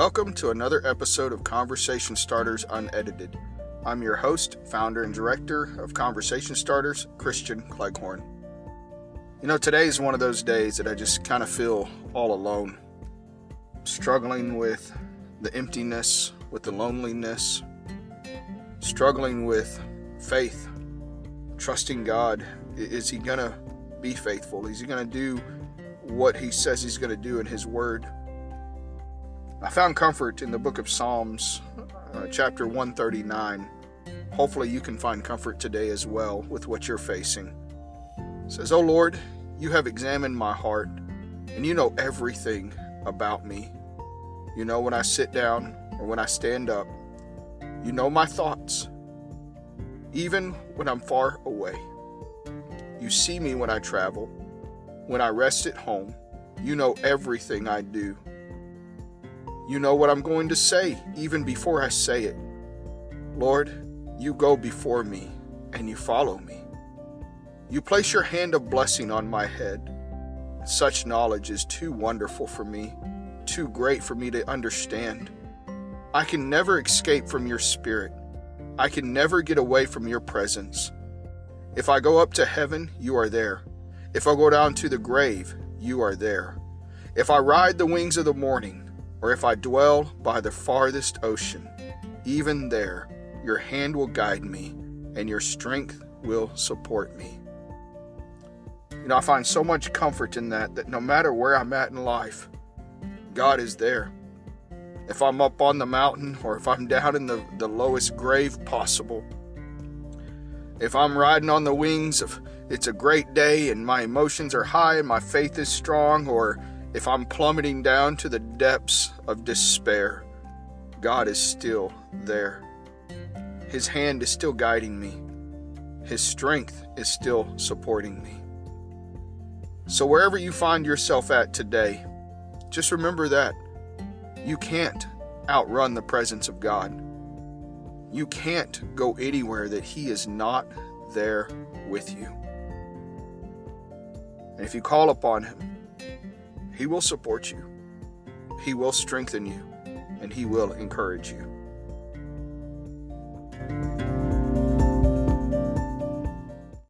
Welcome to another episode of Conversation Starters Unedited. I'm your host, founder, and director of Conversation Starters, Christian Cleghorn. You know, today is one of those days that I just kind of feel all alone, struggling with the emptiness, with the loneliness, struggling with faith, trusting God. Is He going to be faithful? Is He going to do what He says He's going to do in His Word? I found comfort in the book of Psalms, uh, chapter 139. Hopefully, you can find comfort today as well with what you're facing. It says, Oh Lord, you have examined my heart, and you know everything about me. You know when I sit down or when I stand up. You know my thoughts, even when I'm far away. You see me when I travel, when I rest at home. You know everything I do. You know what I'm going to say even before I say it. Lord, you go before me and you follow me. You place your hand of blessing on my head. Such knowledge is too wonderful for me, too great for me to understand. I can never escape from your spirit. I can never get away from your presence. If I go up to heaven, you are there. If I go down to the grave, you are there. If I ride the wings of the morning, or if I dwell by the farthest ocean, even there your hand will guide me and your strength will support me. You know, I find so much comfort in that, that no matter where I'm at in life, God is there. If I'm up on the mountain or if I'm down in the, the lowest grave possible, if I'm riding on the wings of it's a great day and my emotions are high and my faith is strong, or if I'm plummeting down to the depths of despair, God is still there. His hand is still guiding me. His strength is still supporting me. So, wherever you find yourself at today, just remember that you can't outrun the presence of God. You can't go anywhere that He is not there with you. And if you call upon Him, he will support you, He will strengthen you, and He will encourage you.